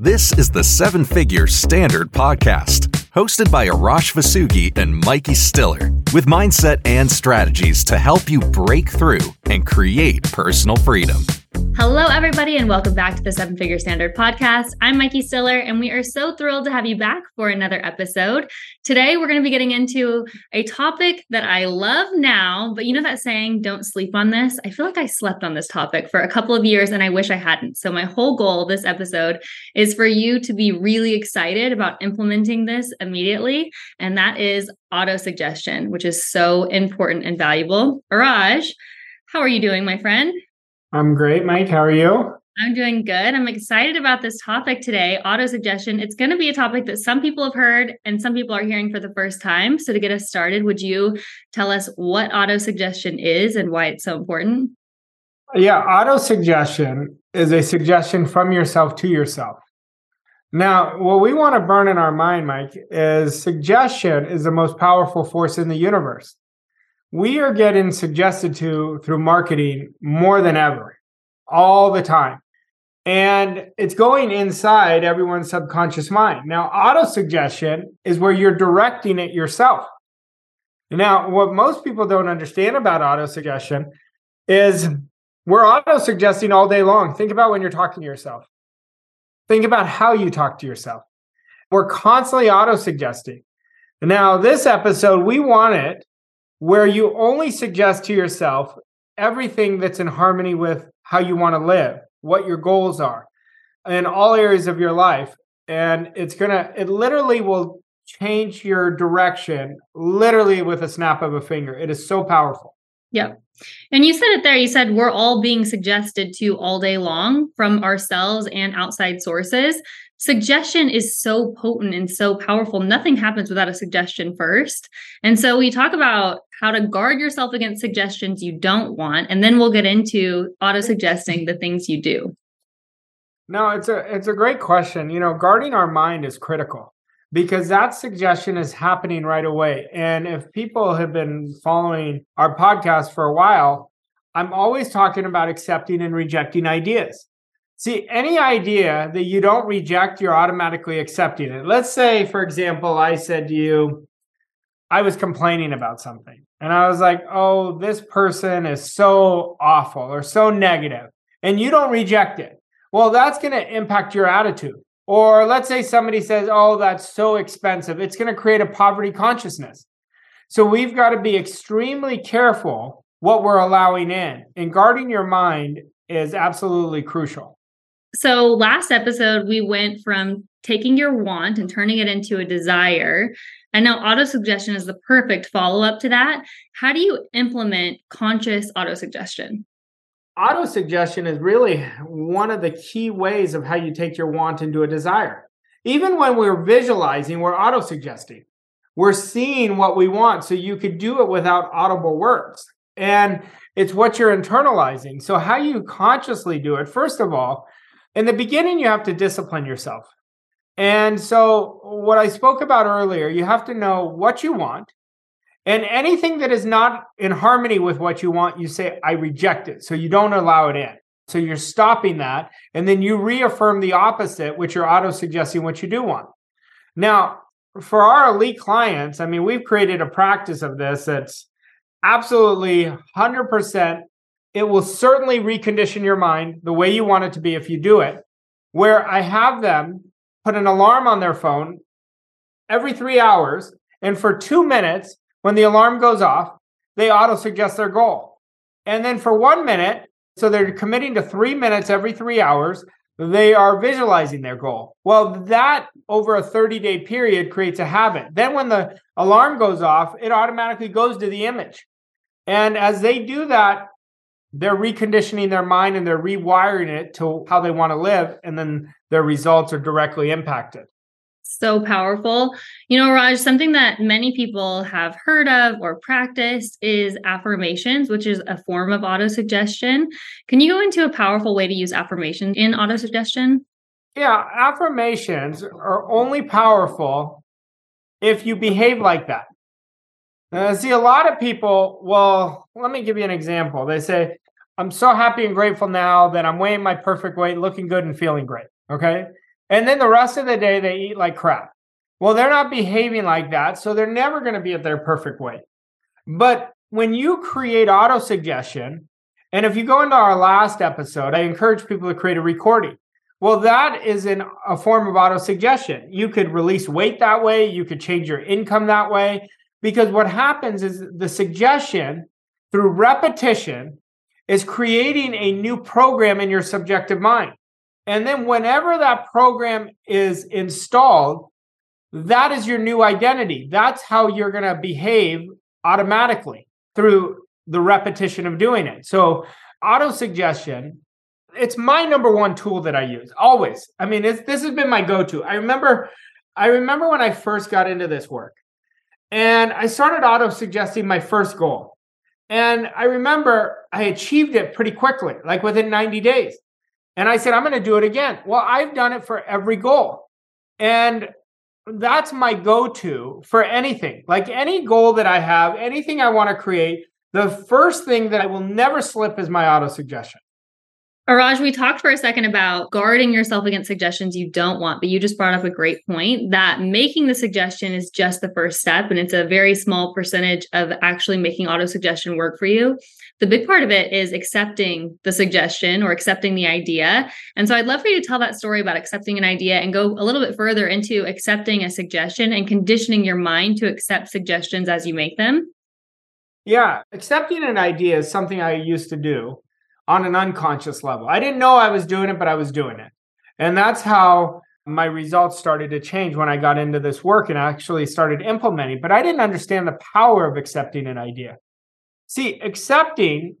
This is the Seven Figure Standard Podcast, hosted by Arash Vossoughi and Mikey Stiller, with mindset and strategies to help you break through and create personal freedom. Hello, everybody, and welcome back to the Seven Figure Standard Podcast. I'm Mikey Stiller, and we are so thrilled to have you back for another episode. Today, we're going to be getting into a topic that I love now, but you know that saying, don't sleep on this? I feel like I slept on this topic for a couple of years, and I wish I hadn't. So, my whole goal this episode is for you to be really excited about implementing this immediately, and that is auto suggestion, which is so important and valuable. Arash, how are you doing, my friend? I'm great, Mike. How are you? I'm doing good. I'm excited about this topic today auto suggestion. It's going to be a topic that some people have heard and some people are hearing for the first time. So, to get us started, would you tell us what auto suggestion is and why it's so important? Yeah, auto suggestion is a suggestion from yourself to yourself. Now, what we want to burn in our mind, Mike, is suggestion is the most powerful force in the universe we are getting suggested to through marketing more than ever, all the time. And it's going inside everyone's subconscious mind. Now, auto suggestion is where you're directing it yourself. Now, what most people don't understand about auto suggestion is we're auto suggesting all day long. Think about when you're talking to yourself. Think about how you talk to yourself. We're constantly auto suggesting. Now, this episode, we want it where you only suggest to yourself everything that's in harmony with how you want to live, what your goals are in all areas of your life. And it's going to, it literally will change your direction literally with a snap of a finger. It is so powerful. Yep. And you said it there. You said we're all being suggested to all day long from ourselves and outside sources suggestion is so potent and so powerful. Nothing happens without a suggestion first. And so we talk about how to guard yourself against suggestions you don't want, and then we'll get into auto suggesting the things you do. No, it's a it's a great question. You know, guarding our mind is critical because that suggestion is happening right away. And if people have been following our podcast for a while, I'm always talking about accepting and rejecting ideas. See, any idea that you don't reject, you're automatically accepting it. Let's say, for example, I said to you, I was complaining about something and I was like, oh, this person is so awful or so negative, and you don't reject it. Well, that's going to impact your attitude. Or let's say somebody says, oh, that's so expensive. It's going to create a poverty consciousness. So we've got to be extremely careful what we're allowing in, and guarding your mind is absolutely crucial. So, last episode, we went from taking your want and turning it into a desire. And now, auto suggestion is the perfect follow up to that. How do you implement conscious auto suggestion? Auto suggestion is really one of the key ways of how you take your want into a desire. Even when we're visualizing, we're auto suggesting. We're seeing what we want. So you could do it without audible words. And it's what you're internalizing. So, how you consciously do it, first of all, in the beginning, you have to discipline yourself. And so, what I spoke about earlier, you have to know what you want. And anything that is not in harmony with what you want, you say, I reject it. So you don't allow it in. So you're stopping that. And then you reaffirm the opposite, which you're auto suggesting what you do want. Now, for our elite clients, I mean, we've created a practice of this that's absolutely 100% it will certainly recondition your mind the way you want it to be if you do it. Where I have them put an alarm on their phone every three hours, and for two minutes, when the alarm goes off, they auto suggest their goal. And then for one minute, so they're committing to three minutes every three hours, they are visualizing their goal. Well, that over a 30 day period creates a habit. Then when the alarm goes off, it automatically goes to the image. And as they do that they're reconditioning their mind and they're rewiring it to how they want to live and then their results are directly impacted. So powerful. You know raj something that many people have heard of or practiced is affirmations which is a form of autosuggestion. Can you go into a powerful way to use affirmations in autosuggestion? Yeah affirmations are only powerful if you behave like that. Uh, see a lot of people well let me give you an example. They say I'm so happy and grateful now that I'm weighing my perfect weight, looking good and feeling great. Okay. And then the rest of the day, they eat like crap. Well, they're not behaving like that. So they're never going to be at their perfect weight. But when you create auto suggestion, and if you go into our last episode, I encourage people to create a recording. Well, that is in a form of auto suggestion. You could release weight that way, you could change your income that way. Because what happens is the suggestion through repetition is creating a new program in your subjective mind. And then whenever that program is installed, that is your new identity. That's how you're going to behave automatically through the repetition of doing it. So, auto suggestion, it's my number one tool that I use always. I mean, this has been my go-to. I remember, I remember when I first got into this work, and I started auto suggesting my first goal, and I remember I achieved it pretty quickly, like within 90 days. And I said, I'm going to do it again. Well, I've done it for every goal. And that's my go to for anything. Like any goal that I have, anything I want to create, the first thing that I will never slip is my auto suggestion. Arash, we talked for a second about guarding yourself against suggestions you don't want, but you just brought up a great point that making the suggestion is just the first step. And it's a very small percentage of actually making auto suggestion work for you. The big part of it is accepting the suggestion or accepting the idea. And so I'd love for you to tell that story about accepting an idea and go a little bit further into accepting a suggestion and conditioning your mind to accept suggestions as you make them. Yeah, accepting an idea is something I used to do on an unconscious level. I didn't know I was doing it, but I was doing it. And that's how my results started to change when I got into this work and actually started implementing. But I didn't understand the power of accepting an idea. See, accepting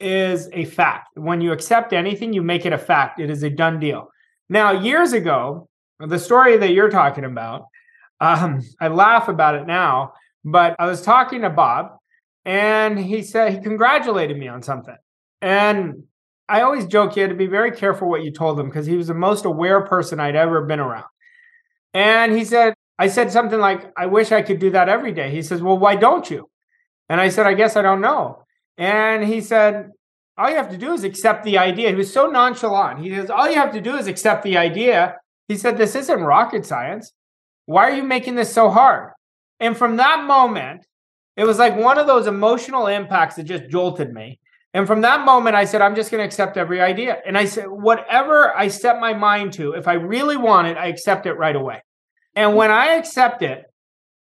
is a fact. When you accept anything, you make it a fact. It is a done deal. Now, years ago, the story that you're talking about, um, I laugh about it now, but I was talking to Bob and he said he congratulated me on something. And I always joke you had to be very careful what you told him because he was the most aware person I'd ever been around. And he said, I said something like, I wish I could do that every day. He says, Well, why don't you? And I said, I guess I don't know. And he said, All you have to do is accept the idea. He was so nonchalant. He says, All you have to do is accept the idea. He said, This isn't rocket science. Why are you making this so hard? And from that moment, it was like one of those emotional impacts that just jolted me. And from that moment, I said, I'm just going to accept every idea. And I said, whatever I set my mind to, if I really want it, I accept it right away. And when I accept it,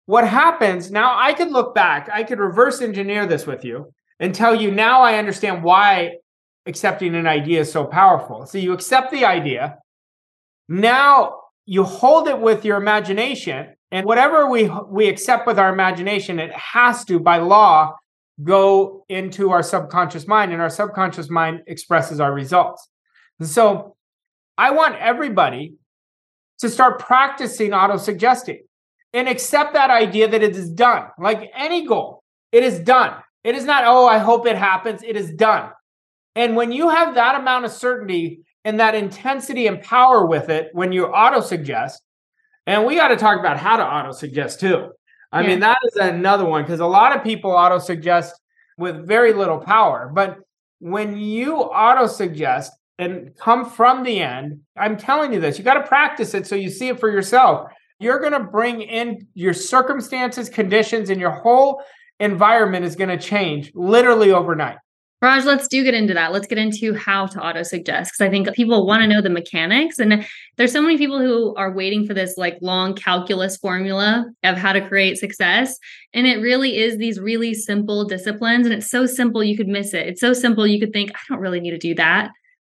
what happens now, I could look back, I could reverse engineer this with you and tell you now I understand why accepting an idea is so powerful. So you accept the idea. Now you hold it with your imagination and whatever we we accept with our imagination it has to by law go into our subconscious mind, and our subconscious mind expresses our results. And so I want everybody to start practicing auto suggesting and accept that idea that it is done. Like any goal, it is done. It is not, oh, I hope it happens. It is done. And when you have that amount of certainty and that intensity and power with it, when you auto suggest, and we got to talk about how to auto suggest too. I yeah. mean, that is another one because a lot of people auto suggest with very little power. But when you auto suggest and come from the end, I'm telling you this, you got to practice it so you see it for yourself. You're going to bring in your circumstances, conditions, and your whole environment is going to change literally overnight. Raj, let's do get into that. Let's get into how to auto suggest because I think people want to know the mechanics. And there's so many people who are waiting for this like long calculus formula of how to create success. And it really is these really simple disciplines. And it's so simple you could miss it. It's so simple you could think, I don't really need to do that.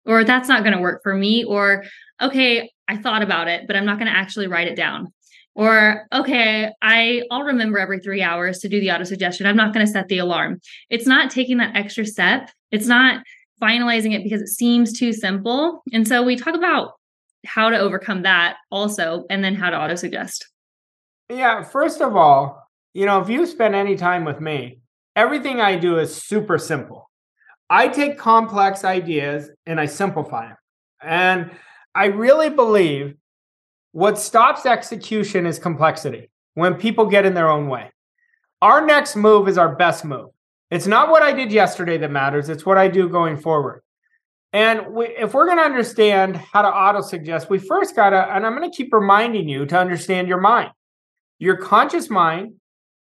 Or that's not going to work for me. Or, okay, I thought about it, but I'm not going to actually write it down. Or, okay, I, I'll remember every three hours to do the auto suggestion. I'm not going to set the alarm. It's not taking that extra step. It's not finalizing it because it seems too simple. And so we talk about how to overcome that also, and then how to auto suggest. Yeah. First of all, you know, if you spend any time with me, everything I do is super simple. I take complex ideas and I simplify them. And I really believe what stops execution is complexity when people get in their own way. Our next move is our best move. It's not what I did yesterday that matters, it's what I do going forward. And we, if we're going to understand how to auto suggest, we first got to, and I'm going to keep reminding you to understand your mind. Your conscious mind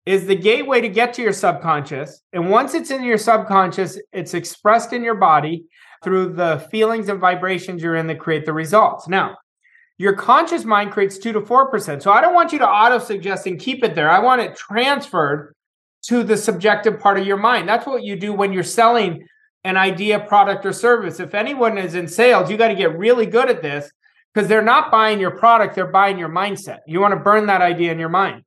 is the gateway to get to your subconscious. And once it's in your subconscious, it's expressed in your body through the feelings and vibrations you're in that create the results. Now, your conscious mind creates two to 4%. So I don't want you to auto suggest and keep it there. I want it transferred to the subjective part of your mind. That's what you do when you're selling an idea, product, or service. If anyone is in sales, you got to get really good at this because they're not buying your product, they're buying your mindset. You want to burn that idea in your mind.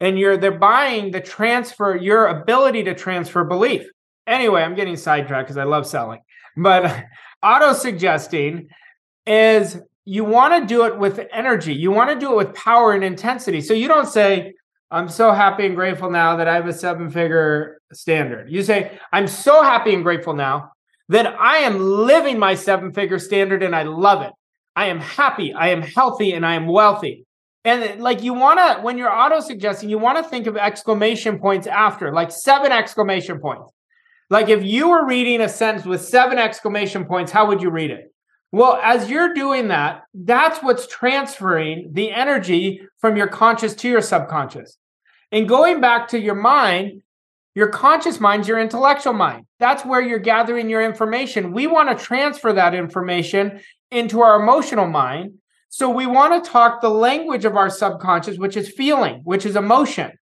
And you're they're buying the transfer, your ability to transfer belief. Anyway, I'm getting sidetracked because I love selling. But auto suggesting is you want to do it with energy. You want to do it with power and intensity. So you don't say, I'm so happy and grateful now that I have a seven figure standard. You say, I'm so happy and grateful now that I am living my seven figure standard and I love it. I am happy, I am healthy, and I am wealthy. And like you want to, when you're auto suggesting, you want to think of exclamation points after, like seven exclamation points. Like if you were reading a sentence with seven exclamation points, how would you read it? Well, as you're doing that, that's what's transferring the energy from your conscious to your subconscious. And going back to your mind, your conscious mind's your intellectual mind. That's where you're gathering your information. We want to transfer that information into our emotional mind. So we want to talk the language of our subconscious, which is feeling, which is emotion.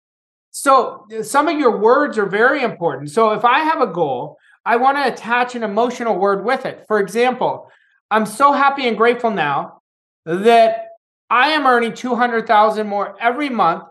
So uh, some of your words are very important. So if I have a goal, I want to attach an emotional word with it. For example, I'm so happy and grateful now that I am earning 200,000 more every month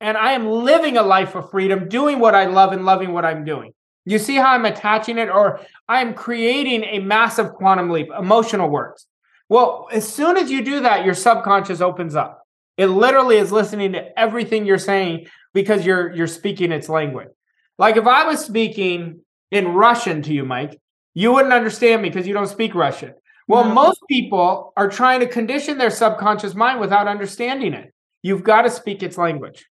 and I am living a life of freedom, doing what I love and loving what I'm doing. You see how I'm attaching it or I am creating a massive quantum leap, emotional words. Well, as soon as you do that, your subconscious opens up. It literally is listening to everything you're saying because you're you're speaking its language. Like if I was speaking in Russian to you, Mike, you wouldn't understand me because you don't speak Russian. Well, no. most people are trying to condition their subconscious mind without understanding it. You've got to speak its language.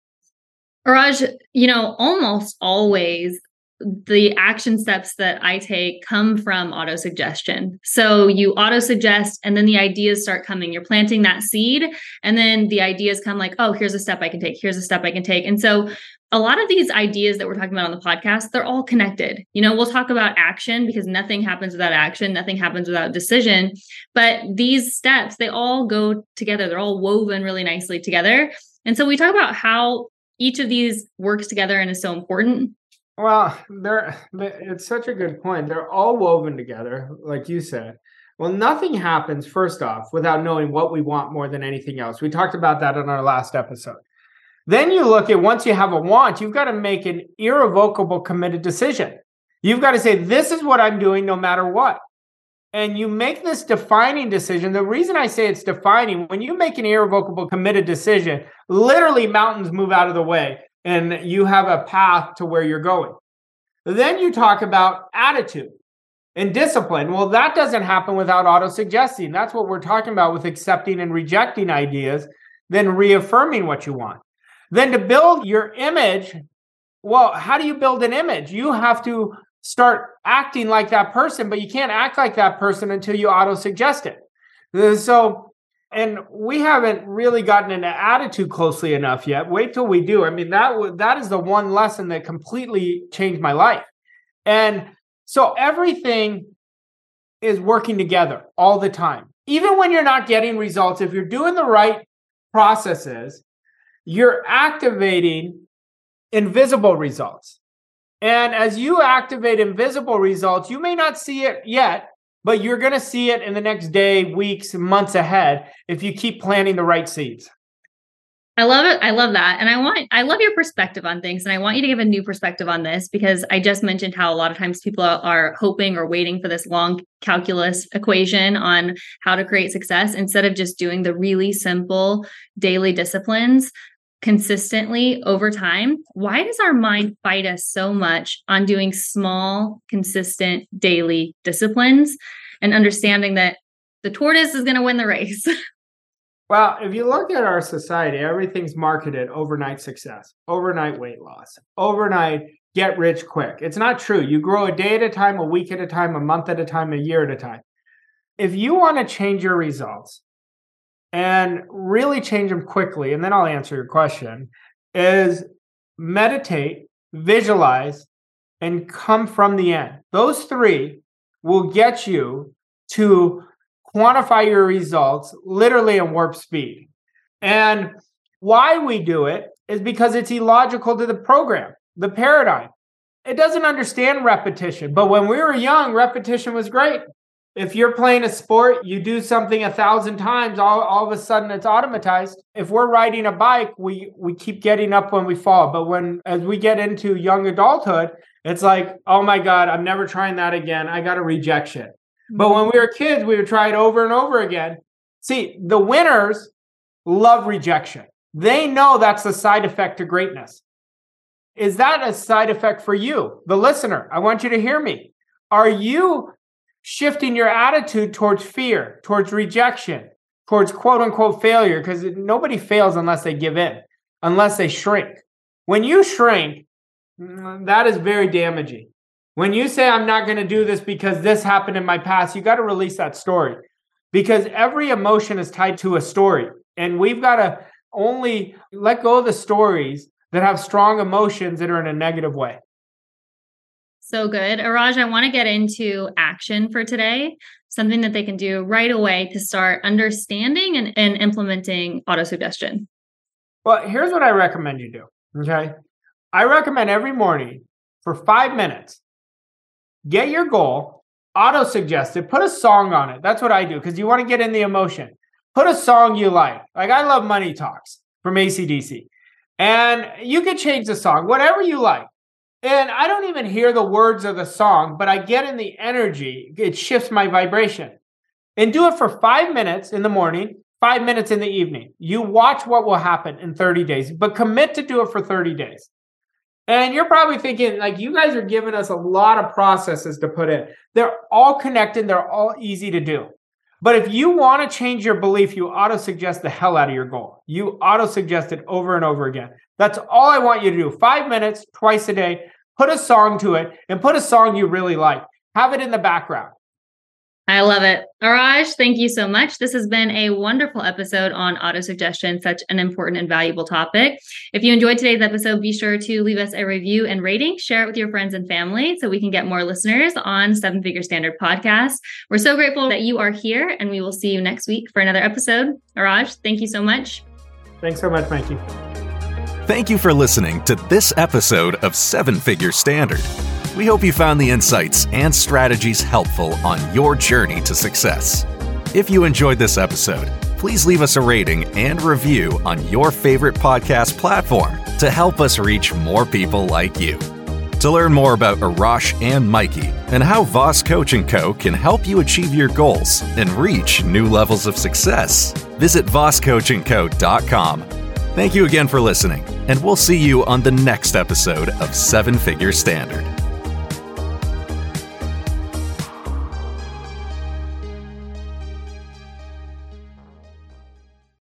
Raj, you know, almost always the action steps that I take come from auto suggestion. So you auto suggest, and then the ideas start coming. You're planting that seed, and then the ideas come like, oh, here's a step I can take. Here's a step I can take. And so a lot of these ideas that we're talking about on the podcast, they're all connected. You know, we'll talk about action because nothing happens without action, nothing happens without decision. But these steps, they all go together, they're all woven really nicely together. And so we talk about how each of these works together and is so important. Well, they're it's such a good point. They're all woven together, like you said. Well, nothing happens first off without knowing what we want more than anything else. We talked about that in our last episode. Then you look at once you have a want, you've got to make an irrevocable committed decision. You've got to say, this is what I'm doing no matter what. And you make this defining decision. The reason I say it's defining, when you make an irrevocable committed decision, literally mountains move out of the way and you have a path to where you're going. Then you talk about attitude and discipline. Well, that doesn't happen without auto suggesting. That's what we're talking about with accepting and rejecting ideas, then reaffirming what you want. Then to build your image, well, how do you build an image? You have to start acting like that person, but you can't act like that person until you auto suggest it. Uh, so, and we haven't really gotten into attitude closely enough yet. Wait till we do. I mean, that w- that is the one lesson that completely changed my life. And so everything is working together all the time. Even when you're not getting results, if you're doing the right processes, you're activating invisible results. And as you activate invisible results, you may not see it yet, but you're going to see it in the next day, weeks, months ahead if you keep planting the right seeds. I love it. I love that. And I want, I love your perspective on things. And I want you to give a new perspective on this because I just mentioned how a lot of times people are hoping or waiting for this long calculus equation on how to create success instead of just doing the really simple daily disciplines consistently over time, why does our mind fight us so much on doing small, consistent daily disciplines and understanding that the tortoise is going to win the race? Well, if you look at our society, everything's marketed overnight success, overnight weight loss, overnight get rich quick. It's not true. You grow a day at a time, a week at a time, a month at a time, a year at a time. if you want to change your results and really change them quickly, and then I'll answer your question, is meditate, visualize, and come from the end. Those three will get you to quantify your results literally in warp speed. And why we do it is because it's illogical to the program, the paradigm. It doesn't understand repetition. But when we were young, repetition was great. If you're playing a sport, you do something a thousand times, all, all of a sudden it's automatized. If we're riding a bike, we we keep getting up when we fall. But when as we get into young adulthood, it's like, oh my God, I'm never trying that again. I got a rejection. But when we were kids, we would try it over and over again. See, the winners love rejection. They know that's the side effect to greatness. Is that a side effect for you, the listener? I want you to hear me. Are you shifting your attitude towards fear, towards rejection, towards quote unquote failure? Because nobody fails unless they give in, unless they shrink. When you shrink, mm, that is very damaging. When you say, I'm not going to do this because this happened in my past, you got to release that story because every emotion is tied to a story. And we've got to only let go of the stories that have strong emotions that are in a negative way. So good. Arash, I want to get into action for today, something that they can do right away to start understanding and, and implementing autosuggestion. Well, here's what I recommend you do. Okay. I recommend every morning for five minutes, get your goal, auto suggest it, put a song on it. That's what I do because you want to get in the emotion put a song you like. Like I love Money Talks from ACDC. And you can change the song, whatever you like. And I don't even hear the words of the song, but I get in the energy. It shifts my vibration. And do it for five minutes in the morning, five minutes in the evening. You watch what will happen in 30 days, but commit to do it for 30 days. And you're probably thinking, like, you guys are giving us a lot of processes to put in. They're all connected, they're all easy to do. But if you want to change your belief, you auto suggest the hell out of your goal. You auto suggest it over and over again. That's all I want you to do. Five minutes, twice a day. Put a song to it and put a song you really like. Have it in the background. I love it. Arash, thank you so much. This has been a wonderful episode on auto suggestion, such an important and valuable topic. If you enjoyed today's episode, be sure to leave us a review and rating, share it with your friends and family so we can get more listeners on Seven Figure Standard Podcast. We're so grateful that you are here, and we will see you next week for another episode. Arash, thank you so much. Thanks so much, Mikey. Thank you for listening to this episode of Seven Figure Standard. We hope you found the insights and strategies helpful on your journey to success. If you enjoyed this episode, please leave us a rating and review on your favorite podcast platform to help us reach more people like you. To learn more about Arash and Mikey and how Voss Coach & Co. can help you achieve your goals and reach new levels of success, visit vosscoachandco.com. Thank you again for listening, and we'll see you on the next episode of Seven Figure Standard.